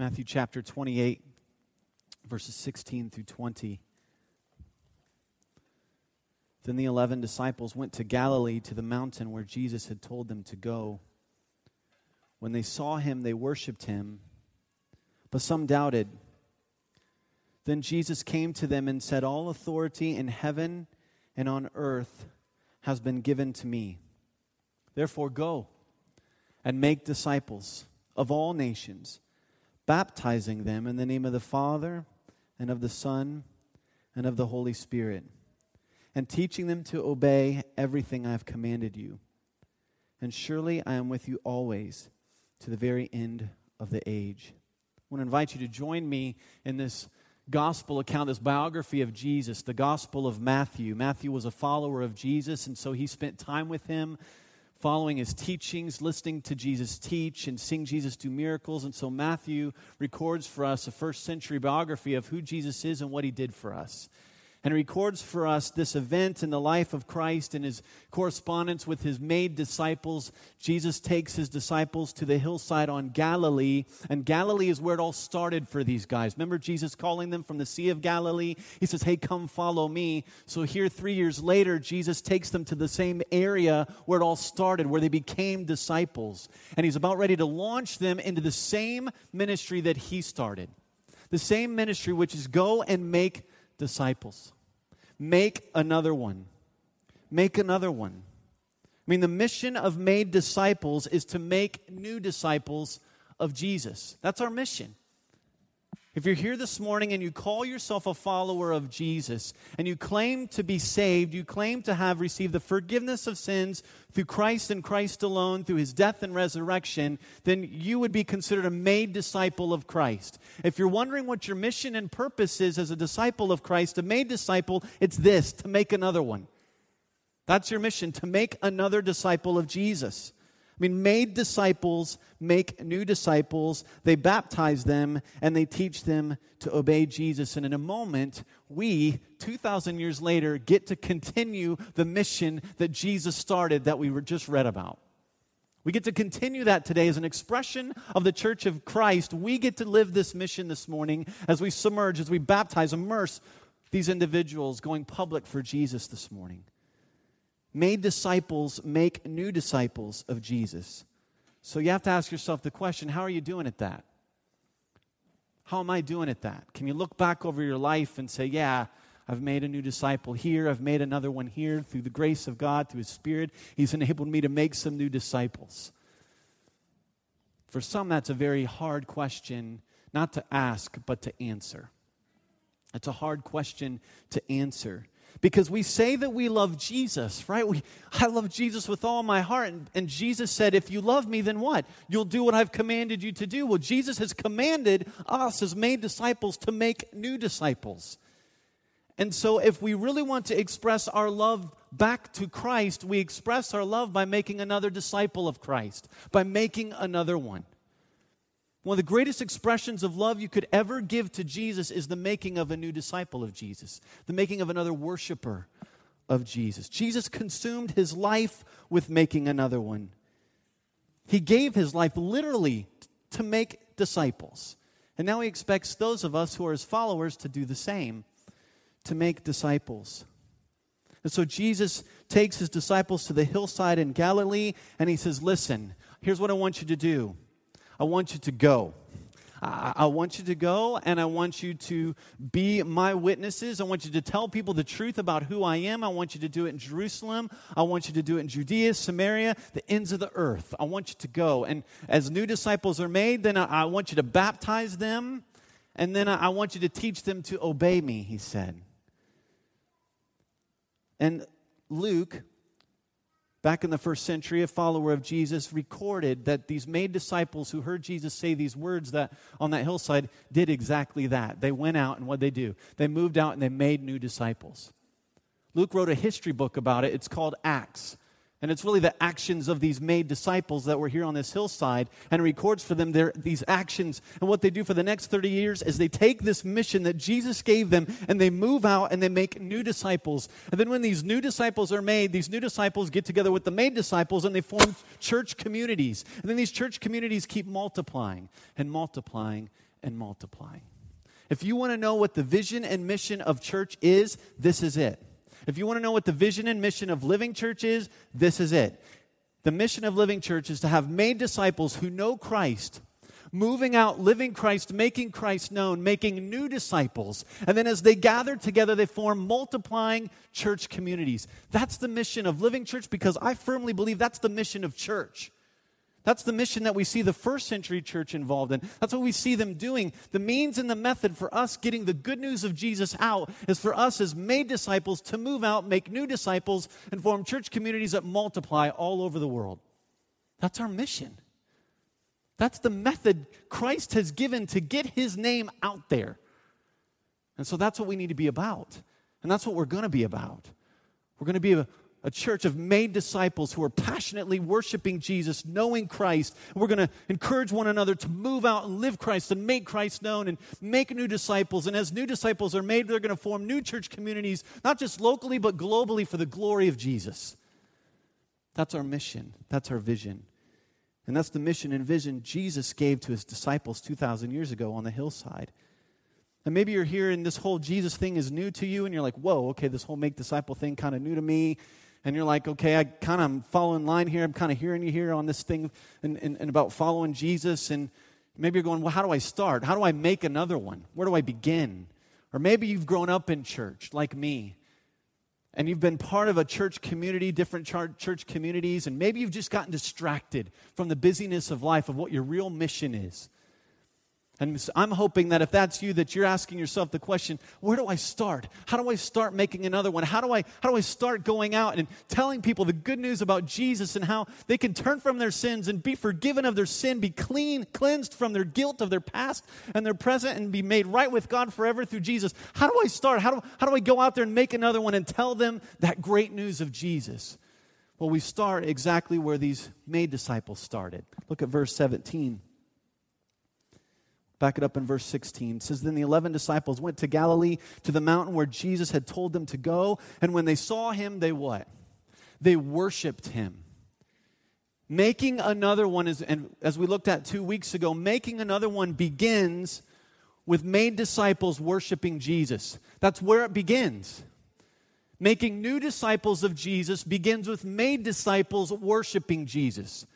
Matthew chapter 28, verses 16 through 20. Then the eleven disciples went to Galilee to the mountain where Jesus had told them to go. When they saw him, they worshiped him, but some doubted. Then Jesus came to them and said, All authority in heaven and on earth has been given to me. Therefore, go and make disciples of all nations baptizing them in the name of the Father and of the Son and of the Holy Spirit, and teaching them to obey everything I have commanded you. And surely I am with you always to the very end of the age. I want to invite you to join me in this gospel account, this biography of Jesus, the Gospel of Matthew. Matthew was a follower of Jesus, and so he spent time with him following his teachings, listening to Jesus teach, and seeing Jesus do miracles. And so Matthew records for us a first century biography of who Jesus is and what he did for us and records for us this event in the life of Christ and his correspondence with his made disciples. Jesus takes his disciples to the hillside on Galilee, and Galilee is where it all started for these guys. Remember Jesus calling them from the Sea of Galilee? He says, Hey, come follow me. So here, three years later, Jesus takes them to the same area where it all started, where they became disciples. And he's about ready to launch them into the same ministry that he started. The same ministry, which is go and make disciples. Make another one. Make another one. I mean, the mission of made disciples is to make new disciples of Jesus. That's our mission. If you're here this morning and you call yourself a follower of Jesus and you claim to be saved, you claim to have received the forgiveness of sins through Christ and Christ alone, through his death and resurrection, then you would be considered a made disciple of Christ. If you're wondering what your mission and purpose is as a disciple of Christ, a made disciple, it's this to make another one. That's your mission, to make another disciple of Jesus. I mean, made disciples make new disciples, they baptize them, and they teach them to obey Jesus. And in a moment, we, 2,000 years later, get to continue the mission that Jesus started that we were just read about. We get to continue that today as an expression of the church of Christ. We get to live this mission this morning as we submerge, as we baptize, immerse these individuals going public for Jesus this morning made disciples make new disciples of Jesus. So you have to ask yourself the question how are you doing at that? How am I doing at that? Can you look back over your life and say, yeah, I've made a new disciple here, I've made another one here through the grace of God, through His Spirit. He's enabled me to make some new disciples. For some, that's a very hard question, not to ask, but to answer. It's a hard question to answer because we say that we love Jesus, right? We, I love Jesus with all my heart. And, and, Jesus said, If you love me, then what? You'll do what I've commanded you to do. Well, Jesus has commanded us as made disciples to make new disciples. And so, if we really want to express our love back to Christ, we express our love by making another disciple of Christ, by making another one. One of the greatest expressions of love you could ever give to Jesus is the making of a new disciple of Jesus, the making of another worshiper of Jesus. Jesus consumed his life with making another one. He gave his life literally to make disciples. And now he expects those of us who are his followers to do the same, to make disciples. And so Jesus takes his disciples to the hillside in Galilee and he says, Listen, here's what I want you to do. I want you to go. I, want you to go and I want you to be my witnesses. I want you to tell people the truth about who I am. I want you to do it in Jerusalem. I want you to do it in Judea, Samaria, the ends of the earth. I want you to go. And as new disciples are made, then I, want you to baptize them. And then I want you to teach them to obey me, he said. And Luke back in the first century, a follower of Jesus recorded that these made disciples who heard Jesus say these words that on that hillside did exactly that. They went out and what they do? They moved out and they made new disciples. Luke wrote a history book about it. It's called Acts. And it's really the actions of these made disciples that were here on this hillside. And records for them their, these actions. And what they do for the next 30 years is they take this mission that Jesus gave them and they move out and they make new disciples. And then when these new disciples are made, these new disciples get together with the made disciples and they form church communities. And then these church communities keep multiplying and multiplying and multiplying. If you want to know what the vision and mission of church is, this is it. If you want to know what the vision and mission of Living Church is, this is it. The mission of Living Church is to have made disciples who know Christ, moving out, living Christ, making Christ known, making new disciples. And then as they gather together, they form multiplying church communities. That's the mission of Living Church because I firmly believe that's the mission of church. That's the mission that we see the first century church involved in. That's what we see them doing. The means and the method for us getting the good news of Jesus out is for us as made disciples to move out, make new disciples, and form church communities that multiply all over the world. That's our mission. That's the method Christ has given to get his name out there. And so that's what we need to be about. And that's what we're going to be about. We're going to be a, church of made disciples who are passionately worshiping Jesus, knowing Christ. We're going to encourage one another to move out and live Christ and make Christ known and make new disciples. And as new disciples are made, they're going to form new church communities, not just locally, but globally for the glory of Jesus. That's our mission, that's our vision. And that's the mission and vision Jesus gave to his disciples 2,000 years ago on the hillside. And maybe you're here and this whole Jesus thing is new to you, and you're like, whoa, okay, this whole make disciple thing kind of new to me and you're like, okay, I kind of am following line here. I'm kind of hearing you here on this thing and, and, and, about following Jesus. And maybe you're going, well, how do I start? How do I make another one? Where do I begin? Or maybe you've grown up in church like me. And you've been part of a church community, different church communities, and maybe you've just gotten distracted from the busyness of life of what your real mission is. And I'm hoping that if that's you, that you're asking yourself the question, where do I start? How do I start making another one? How do I, how do I start going out and telling people the good news about Jesus and how they can turn from their sins and be forgiven of their sin, be clean, cleansed from their guilt of their past and their present, and be made right with God forever through Jesus? How do I start? How do, how do I go out there and make another one and tell them that great news of Jesus? Well, we start exactly where these made disciples started. Look at verse 17. Back it up in verse 16. It says, Then the 11 disciples went to Galilee to the mountain where Jesus had told them to go. And when they saw him, they what? They worshiped him. Making another one, is, and as we looked at two weeks ago, making another one begins with made disciples worshiping Jesus. That's where it begins. Making new disciples of Jesus begins with made disciples worshiping Jesus.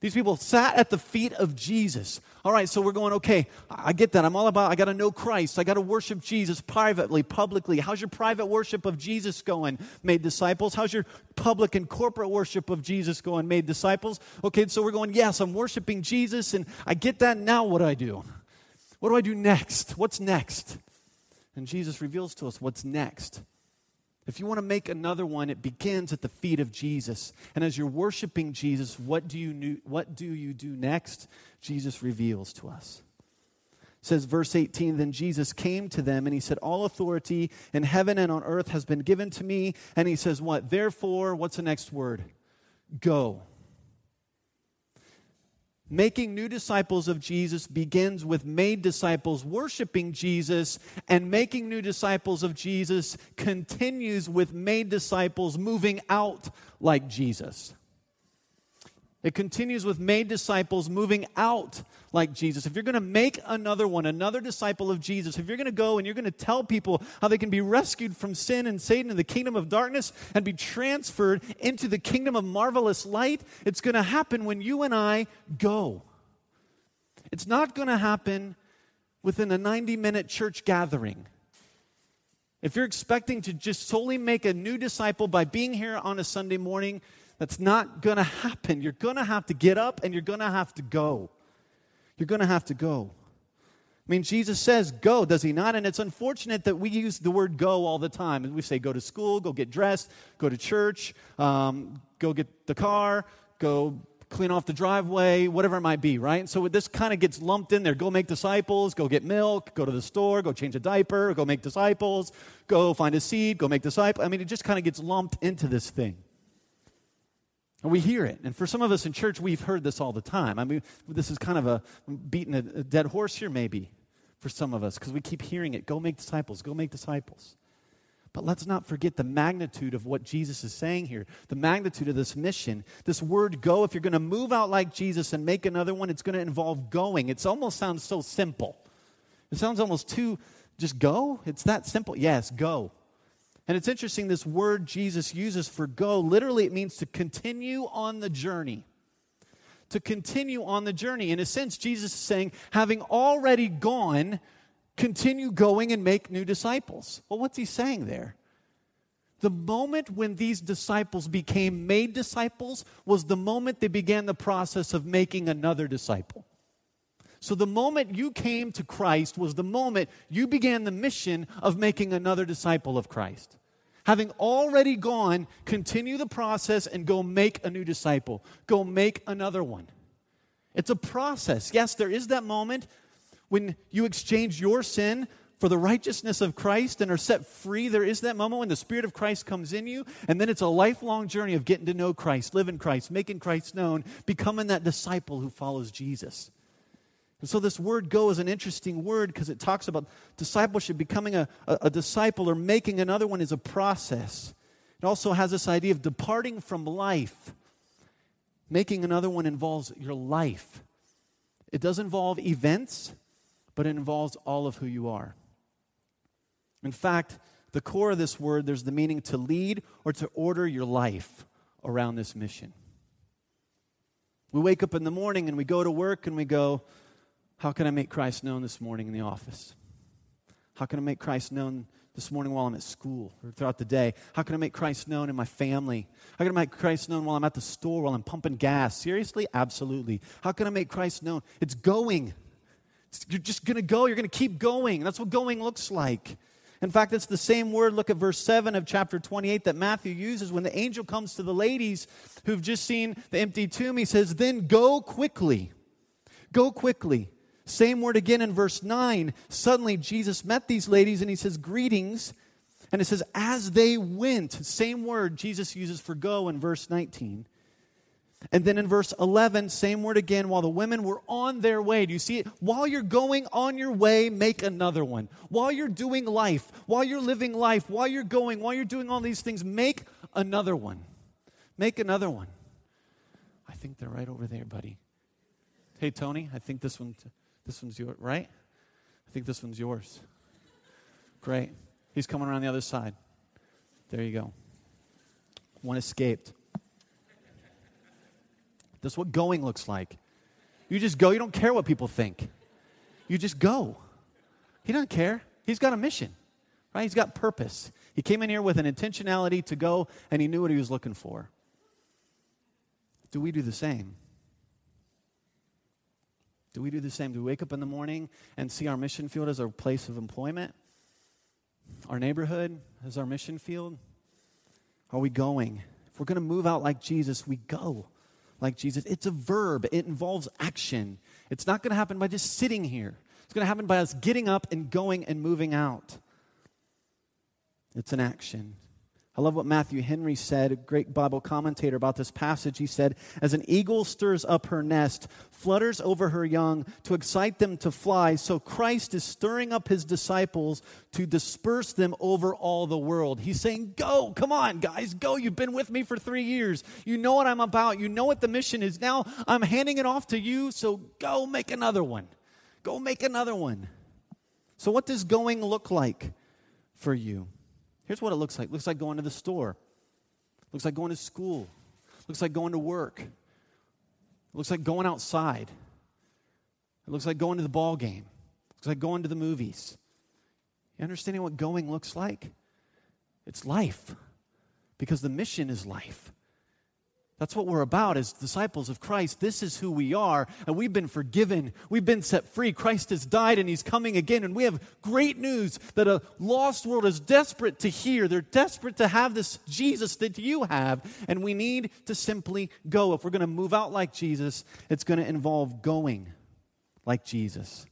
These people sat at the feet of Jesus. All right, so we're going, okay, I get that. I'm all about, I got to know Christ. I got to worship Jesus privately, publicly. How's your private worship of Jesus going, made disciples? How's your public and corporate worship of Jesus going, made disciples? Okay, so we're going, yes, I'm worshiping Jesus, and I get that. Now what do I do? What do I do next? What's next? And Jesus reveals to us what's next. If you want to make another one, it begins at the feet of Jesus. And as you're worshiping Jesus, what do you, what do, you do next? Jesus reveals to us. It says verse 18 then jesus came to them and he said all authority in heaven and on earth has been given to me and he says what therefore what's the next word go Making new disciples of Jesus begins with made disciples worshiping Jesus, and making new disciples of Jesus continues with made disciples moving out like Jesus. It continues with made disciples moving out like Jesus. If you're going to make another one, another disciple of Jesus, if you're going to go and you're going to tell people how they can be rescued from sin and Satan and the kingdom of darkness and be transferred into the kingdom of marvelous light, it's going to happen when you and I go. It's not going to happen within a 90 minute church gathering. If you're expecting to just solely make a new disciple by being here on a Sunday morning, that's not going to happen. You're going to have to get up and you're going to have to go. You're going to have to go. I mean, Jesus says go, does he not? And it's unfortunate that we use the word go all the time. And we say go to school, go get dressed, go to church, um, go get the car, go clean off the driveway, whatever it might be, right? And so this kind of gets lumped in there. Go make disciples, go get milk, go to the store, go change a diaper, go make disciples, go find a seed, go make disciples. I mean, it just kind of gets lumped into this thing. And we hear it. And for some of us in church, we've heard this all the time. I mean, this is kind of a beating a, a dead horse here, maybe, for some of us, because we keep hearing it go make disciples, go make disciples. But let's not forget the magnitude of what Jesus is saying here, the magnitude of this mission. This word go, if you're going to move out like Jesus and make another one, it's going to involve going. It almost sounds so simple, It sounds almost too just go. It's that simple. Yes, go. And it's interesting, this word Jesus uses for go, literally, it means to continue on the journey. To continue on the journey. In a sense, Jesus is saying, having already gone, continue going and make new disciples. Well, what's he saying there? The moment when these disciples became made disciples was the moment they began the process of making another disciple. So, the moment you came to Christ was the moment you began the mission of making another disciple of Christ. Having already gone, continue the process and go make a new disciple. Go make another one. It's a process. Yes, there is that moment when you exchange your sin for the righteousness of Christ and are set free, there is that moment when the Spirit of Christ comes in you, and then it's a lifelong journey of getting to know Christ, living Christ, making Christ known, becoming that disciple who follows Jesus. And so, this word go is an interesting word because it talks about discipleship, becoming a, a, a disciple or making another one is a process. It also has this idea of departing from life. Making another one involves your life. It does involve events, but it involves all of who you are. In fact, the core of this word, there's the meaning to lead or to order your life around this mission. We wake up in the morning and we go to work and we go, How can I make Christ known this morning in the office? How can I make Christ known this morning while I'm at school or throughout the day? How can I make Christ known in my family? How can I make Christ known while I'm at the store, while I'm pumping gas? Seriously? Absolutely. How can I make Christ known? It's going. You're just going to go. You're going to keep going. That's what going looks like. In fact, it's the same word. Look at verse 7 of chapter 28 that Matthew uses when the angel comes to the ladies who've just seen the empty tomb. He says, Then go quickly. Go quickly. Same word again in verse 9. Suddenly, Jesus met these ladies and he says, Greetings. And it says, As they went. Same word Jesus uses for go in verse 19. And then in verse 11, same word again, while the women were on their way. Do you see it? While you're going on your way, make another one. While you're doing life, while you're living life, while you're going, while you're doing all these things, make another one. Make another one. I think they're right over there, buddy. Hey, Tony, I think this one, this one's yours, right? I think this one's yours. Great. He's coming around the other side. There you go. One escaped. That's what going looks like. You just go, you don't care what people think. You just go. He doesn't care. He's got a mission, right? He's got purpose. He came in here with an intentionality to go, and he knew what he was looking for. Do we do the same? Do we do the same? Do we wake up in the morning and see our mission field as our place of employment? Our neighborhood as our mission field? Are we going? If we're going to move out like Jesus, we go like Jesus. It's a verb, it involves action. It's not going to happen by just sitting here, it's going to happen by us getting up and going and moving out. It's an action. I love what Matthew Henry said, a great Bible commentator about this passage. He said, As an eagle stirs up her nest, flutters over her young to excite them to fly, so Christ is stirring up his disciples to disperse them over all the world. He's saying, Go, come on, guys, go. You've been with me for three years. You know what I'm about. You know what the mission is. Now I'm handing it off to you, so go make another one. Go make another one. So, what does going look like for you? Here's what it looks like. It looks like going to the store. It looks like going to school. It looks like going to work. It looks like going outside. It looks like going to the ball game. It looks like going to the movies. You understanding what going looks like? It's life. Because the mission is life. That's what we're about as disciples of Christ. This is who we are, and we've been forgiven. We've been set free. Christ has died, and He's coming again. And we have great news that a lost world is desperate to hear. They're desperate to have this Jesus that you have, and we need to simply go. If we're going to move out like Jesus, it's going to involve going like Jesus.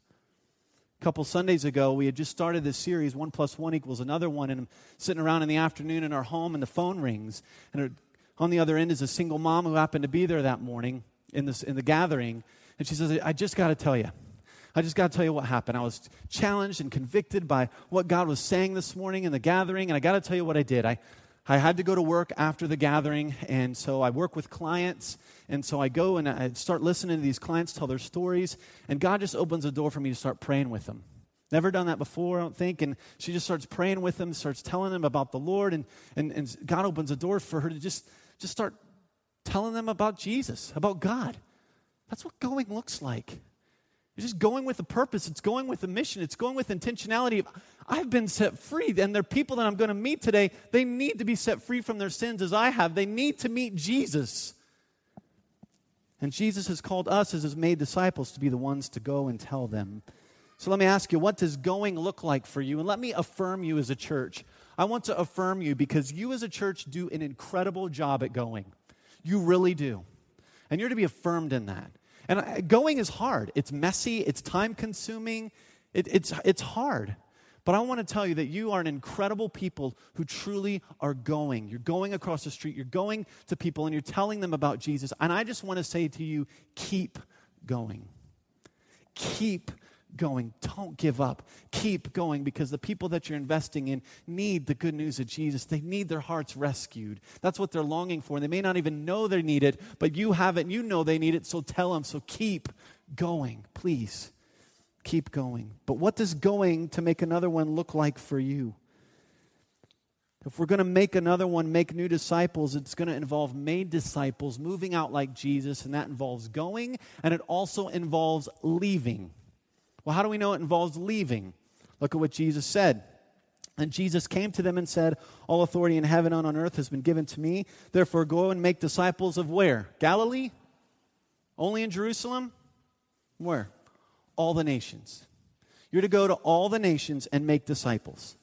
A couple Sundays ago, we had just started this series, One Plus One Equals Another One, and I'm sitting around in the afternoon in our home, and the phone rings, and on the other end is a single mom who happened to be there that morning in, this, in the gathering. And she says, I just got to tell you. I just got to tell you what happened. I was challenged and convicted by what God was saying this morning in the gathering. And I got to tell you what I did. I, I had to go to work after the gathering. And so I work with clients. And so I go and I start listening to these clients tell their stories. And God just opens a door for me to start praying with them. Never done that before, I don't think. And she just starts praying with them, starts telling them about the Lord, and, and, and God opens a door for her to just, just start telling them about Jesus, about God. That's what going looks like. It's just going with a purpose. It's going with a mission. It's going with intentionality. I've been set free, and there are people that I'm going to meet today. They need to be set free from their sins as I have. They need to meet Jesus. And Jesus has called us as his made disciples to be the ones to go and tell them. So let me ask you, what does going look like for you? And let me affirm you as a church. I want to affirm you because you as a church do an incredible job at going. You really do. And you're to be affirmed in that. And going is hard. It's messy, it's time consuming, it, it's, it's hard. But I want to tell you that you are an incredible people who truly are going. You're going across the street, you're going to people, and you're telling them about Jesus. And I just want to say to you keep going. Keep going. Don't give up. Keep going because the people that you're investing in need the good news of Jesus. They need their hearts rescued. That's what they're longing for. And they may not even know they need it, but you have it and you know they need it, so tell them. So keep going, please keep going. But what does going to make another one look like for you? If we're going to make another one, make new disciples, it's going to involve made disciples moving out like Jesus, and that involves going, and it also involves leaving. Well, how do we know it involves leaving? Look at what Jesus said. And Jesus came to them and said, All authority in heaven and on earth has been given to me. Therefore, go and make disciples of where? Galilee? Only in Jerusalem? Where? all the nations. You're to go to all the nations and make disciples.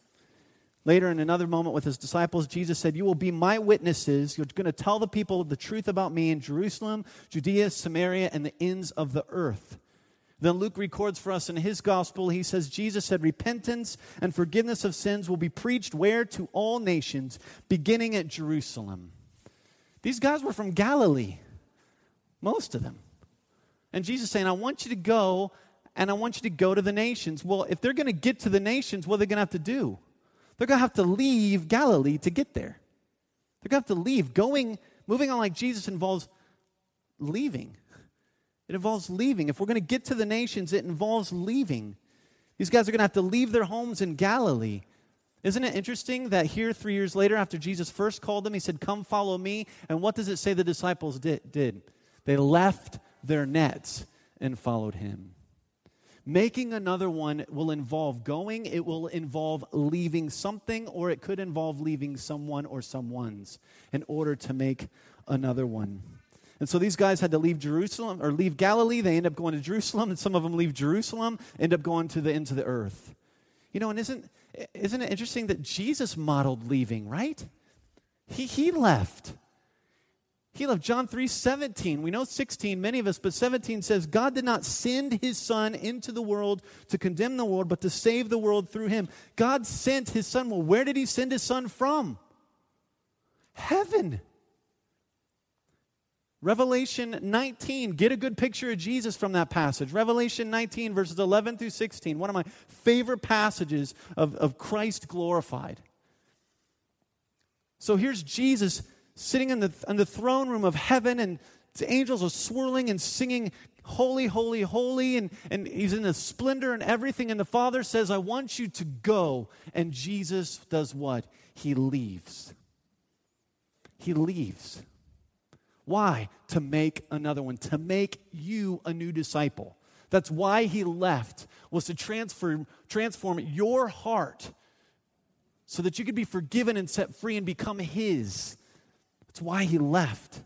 Later, in another moment with his disciples, Jesus said, You will be my witnesses. You're going to tell the people the truth about me in Jerusalem, Judea, Samaria, and the ends of the earth. Then Luke records for us in his gospel, he says, Jesus said, Repentance and forgiveness of sins will be preached where? To all nations, beginning at Jerusalem. These guys were from Galilee, most of them. And Jesus saying, I want you to go and I want you to go to the nations. Well, if they're going to get to the nations, what are they going to have to do? They're going to have to leave Galilee to get there. They're going to have to leave. Going, moving on like Jesus involves leaving. It involves leaving. If we're going to get to the nations, it involves leaving. These guys are going to have to leave their homes in Galilee. Isn't it interesting that here, three years later, after Jesus first called them, he said, Come follow me. And what does it say the disciples did? did? They left their nets and followed him. Making another one will involve going, it will involve leaving something, or it could involve leaving someone or someone's in order to make another one. And so these guys had to leave Jerusalem or leave Galilee. They end up going to Jerusalem, and some of them leave Jerusalem, end up going to the ends of the earth. You know, and isn't, isn't it interesting that Jesus modeled leaving, right? He, he left. He left John 3 17. We know 16, many of us, but 17 says, God did not send his son into the world to condemn the world, but to save the world through him. God sent his son. Well, where did he send his son from? Heaven. Revelation 19, get a good picture of Jesus from that passage. Revelation 19, verses 11 through 16, one of my favorite passages of, of Christ glorified. So here's Jesus sitting in the, in the throne room of heaven, and the angels are swirling and singing, Holy, holy, holy. And, and he's in the splendor and everything. And the Father says, I want you to go. And Jesus does what? He leaves. He leaves. Why? To make another one, to make you a new disciple. That's why he left, was to transform, transform your heart so that you could be forgiven and set free and become his. That's why he left.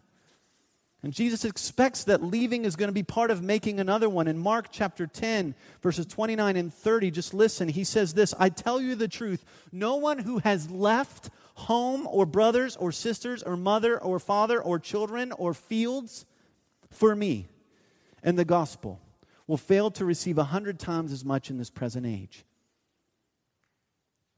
And Jesus expects that leaving is going to be part of making another one. In Mark chapter 10, verses 29 and 30, just listen. He says this I tell you the truth. No one who has left home or brothers or sisters or mother or father or children or fields for me and the gospel will fail to receive a hundred times as much in this present age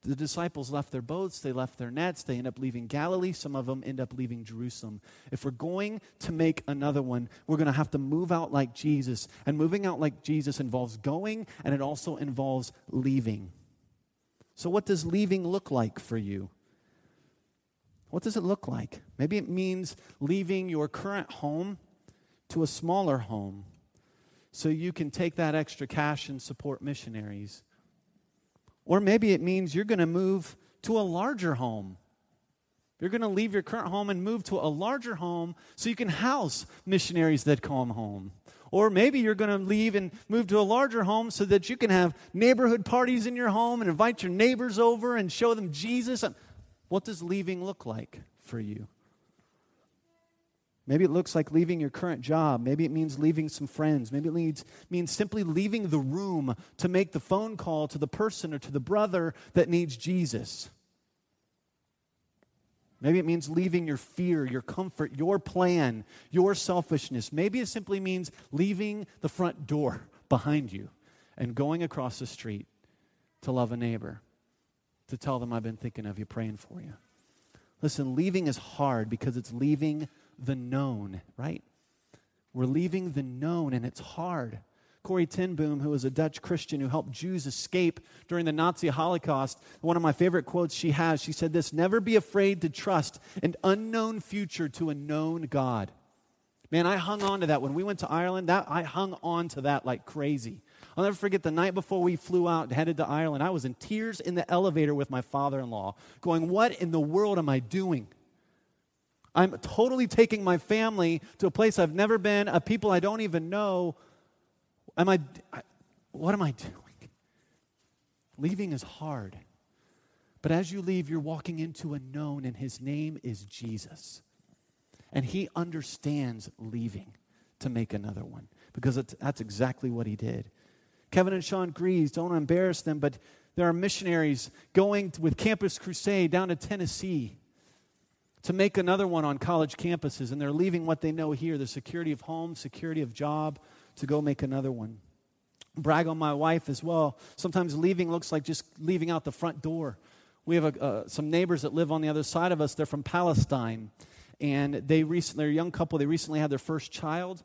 the disciples left their boats, they left their nets, they end up leaving Galilee, some of them end up leaving Jerusalem. If we're going to make another one, we're going to have to move out like Jesus. And moving out like Jesus involves going, and it also involves leaving. So, what does leaving look like for you? What does it look like? Maybe it means leaving your current home to a smaller home so you can take that extra cash and support missionaries. Or maybe it means you're going to move to a larger home. You're going to leave your current home and move to a larger home so you can house missionaries that come home. Or maybe you're going to leave and move to a larger home so that you can have neighborhood parties in your home and invite your neighbors over and show them Jesus. What does leaving look like for you? Maybe it looks like leaving your current job. Maybe it means leaving some friends. Maybe it means, simply leaving the room to make the phone call to the person or to the brother that needs Jesus. Maybe it means leaving your fear, your comfort, your plan, your selfishness. Maybe it simply means leaving the front door behind you and going across the street to love a neighbor, to tell them I've been thinking of you, praying for you. Listen, leaving is hard because it's leaving the known, right? We're leaving the known and it's hard. Corrie ten Boom, who was a Dutch Christian who helped Jews escape during the Nazi Holocaust, one of my favorite quotes she has, she said this Never be afraid to trust an unknown future to a known God. Man, I hung on to that when we went to Ireland. That I hung on to that like crazy. I'll never forget the night before we flew out and headed to Ireland. I was in tears in the elevator with my father-in-law, going, "What in the world am I doing?" I'm totally taking my family to a place I've never been, a people I don't even know. Am I, what am I doing? Leaving is hard. But as you leave, you're walking into a known, and his name is Jesus. And he understands leaving to make another one because that's exactly what he did. Kevin and Sean Greaves, don't embarrass them, but there are missionaries going with Campus Crusade down to Tennessee to make another one on college campuses, and they're leaving what they know here the security of home, security of job, to go make another one. Brag on my wife as well. Sometimes leaving looks like just leaving out the front door. We have a, uh, some neighbors that live on the other side of us. They're from Palestine. And they recently, they're a young couple, they recently had their first child.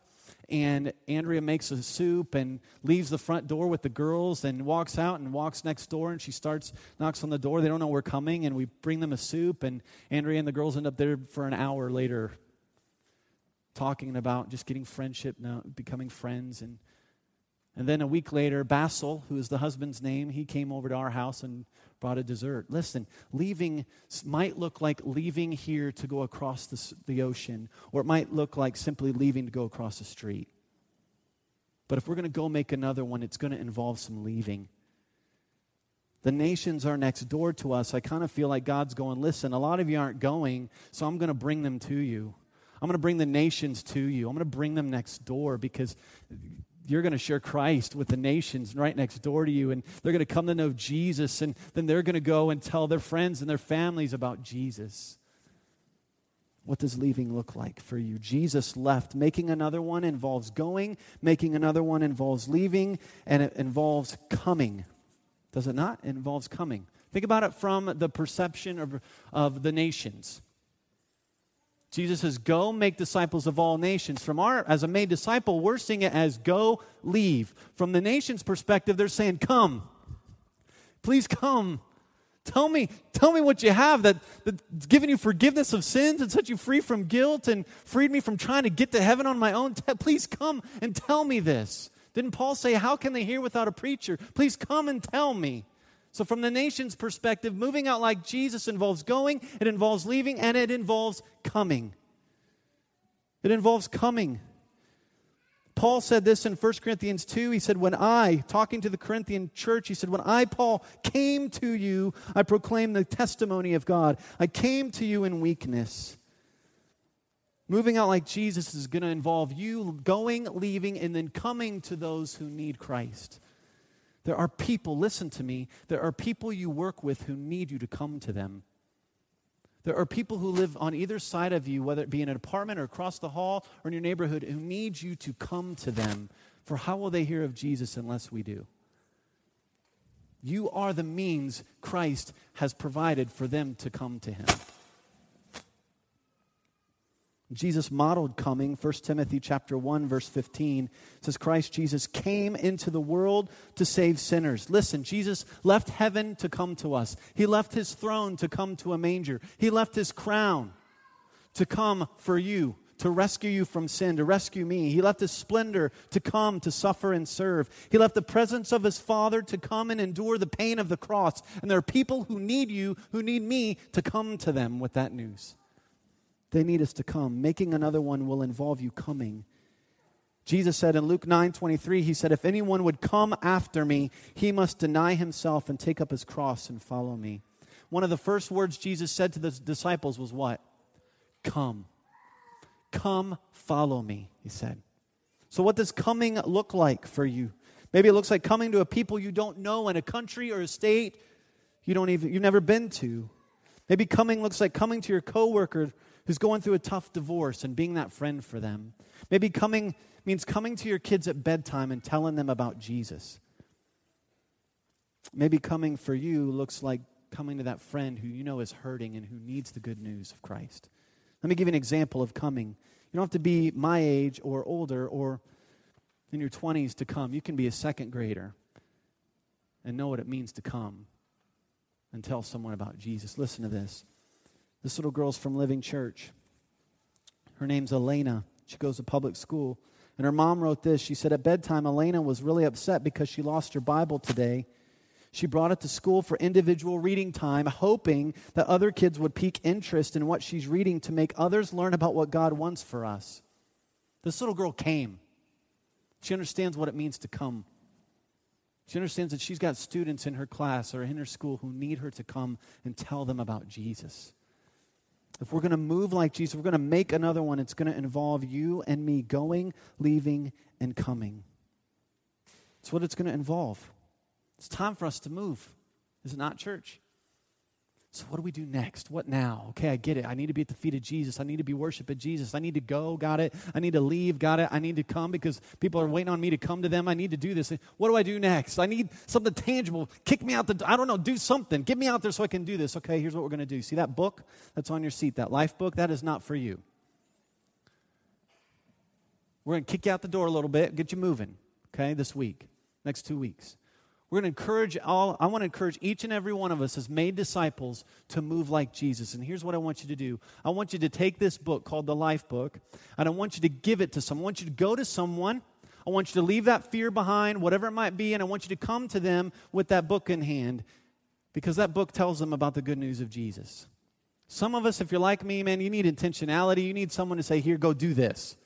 And Andrea makes a soup and leaves the front door with the girls and walks out and walks next door. And she starts, knocks on the door. They don't know we're coming. And we bring them a soup. And Andrea and the girls end up there for an hour later talking about just getting friendship now, becoming friends. And, and then a week later, Basil, who is the husband's name, he came over to our house and brought a dessert. Listen, leaving might look like leaving here to go across the, the ocean, or it might look like simply leaving to go across the street. But if we're going to go make another one, it's going to involve some leaving. The nations are next door to us. I kind of feel like God's going, listen, a lot of you aren't going, so I'm going to bring them to you. I'm going to bring the nations to you. I'm going to bring them next door because you're going to share Christ with the nations right next door to you, and they're going to come to know Jesus, and then they're going to go and tell their friends and their families about Jesus. What does leaving look like for you? Jesus left. Making another one involves going, making another one involves leaving, and it involves coming. Does it not? It involves coming. Think about it from the perception of, of the nations. Jesus says, Go make disciples of all nations. From our, as a made disciple, we're seeing it as go, leave. From the nation's perspective, they're saying, Come. Please come. Tell me, tell me what you have that, that's given you forgiveness of sins and set you free from guilt and freed me from trying to get to heaven on my own. Please come and tell me this. Didn't Paul say, How can they hear without a preacher? Please come and tell me. So, from the nation's perspective, moving out like Jesus involves going, it involves leaving, and it involves coming. It involves coming. Paul said this in 1 Corinthians 2. He said, When I, talking to the Corinthian church, he said, When I, Paul, came to you, I proclaimed the testimony of God. I came to you in weakness. Moving out like Jesus is going to involve you going, leaving, and then coming to those who need Christ. There are people, listen to me, there are people you work with who need you to come to them. There are people who live on either side of you, whether it be in an apartment or across the hall or in your neighborhood, who need you to come to them. For how will they hear of Jesus unless we do? You are the means Christ has provided for them to come to him. Jesus modeled coming. 1 Timothy chapter 1 verse 15 says Christ Jesus came into the world to save sinners. Listen, Jesus left heaven to come to us. He left his throne to come to a manger. He left his crown to come for you, to rescue you from sin, to rescue me. He left his splendor to come to suffer and serve. He left the presence of his Father to come and endure the pain of the cross. And there are people who need you, who need me to come to them with that news. They need us to come. Making another one will involve you coming. Jesus said in Luke 9 23, He said, If anyone would come after me, he must deny himself and take up his cross and follow me. One of the first words Jesus said to the disciples was what? Come. Come, follow me, he said. So, what does coming look like for you? Maybe it looks like coming to a people you don't know in a country or a state you don't even, you've never been to. Maybe coming looks like coming to your coworker who's going through a tough divorce and being that friend for them. Maybe coming means coming to your kids at bedtime and telling them about Jesus. Maybe coming for you looks like coming to that friend who you know is hurting and who needs the good news of Christ. Let me give you an example of coming. You don't have to be my age or older or in your 20s to come. You can be a second grader and know what it means to come and tell someone about Jesus. Listen to this. This little girl's from Living Church. Her name's Elena. She goes to public school. And her mom wrote this. She said, At bedtime, Elena was really upset because she lost her Bible today. She brought it to school for individual reading time, hoping that other kids would pique interest in what she's reading to make others learn about what God wants for us. This little girl came. She understands what it means to come. She understands that she's got students in her class or in her school who need her to come and tell them about Jesus. If we're going to move like Jesus, we're going to make another one, it's going to involve you and me going, leaving, and coming. It's what it's going to involve. It's time for us to move. Is it not, church? So, what do we do next? What now? Okay, I get it. I need to be at the feet of Jesus. I need to be worshiping Jesus. I need to go, got it. I need to leave, got it. I need to come because people are waiting on me to come to them. I need to do this. What do I do next? I need something tangible. Kick me out the, I don't know, do something. Get me out there so I can do this. Okay, here's what we're going to do. See that book that's on your seat, that life book? That is not for you. We're going to kick you out the door a little bit, get you moving, okay, this week, next two weeks. We're going to encourage all, I want to encourage each and every one of us as made disciples to move like Jesus. And here's what I want you to do I want you to take this book called the Life Book, and I want you to give it to someone. I want you to go to someone. I want you to leave that fear behind, whatever it might be, and I want you to come to them with that book in hand because that book tells them about the good news of Jesus. Some of us, if you're like me, man, you need intentionality. You need someone to say, Here, go do this.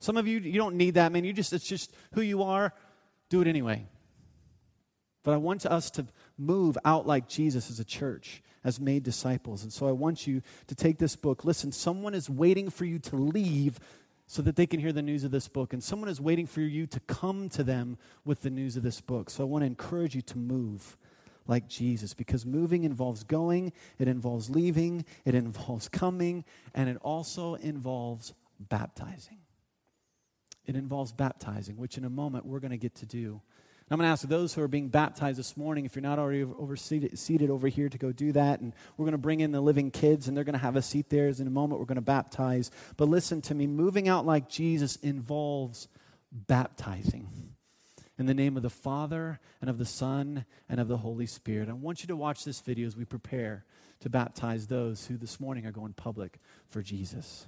Some of you, you don't need that, man. You just, it's just who you are. Do it anyway. But I want us to move out like Jesus as a church, as made disciples. And so I want you to take this book. Listen, someone is waiting for you to leave so that they can hear the news of this book. And someone is waiting for you to come to them with the news of this book. So I want to encourage you to move like Jesus because moving involves going, it involves leaving, it involves coming, and it also involves baptizing. It involves baptizing, which in a moment we're going to get to do. I'm going to ask those who are being baptized this morning, if you're not already over seated, seated, over here, to go do that. And we're going to bring in the living kids, and they're going to have a seat there. As in a moment, we're going to baptize. But listen to me moving out like Jesus involves baptizing in the name of the Father, and of the Son, and of the Holy Spirit. I want you to watch this video as we prepare to baptize those who this morning are going public for Jesus.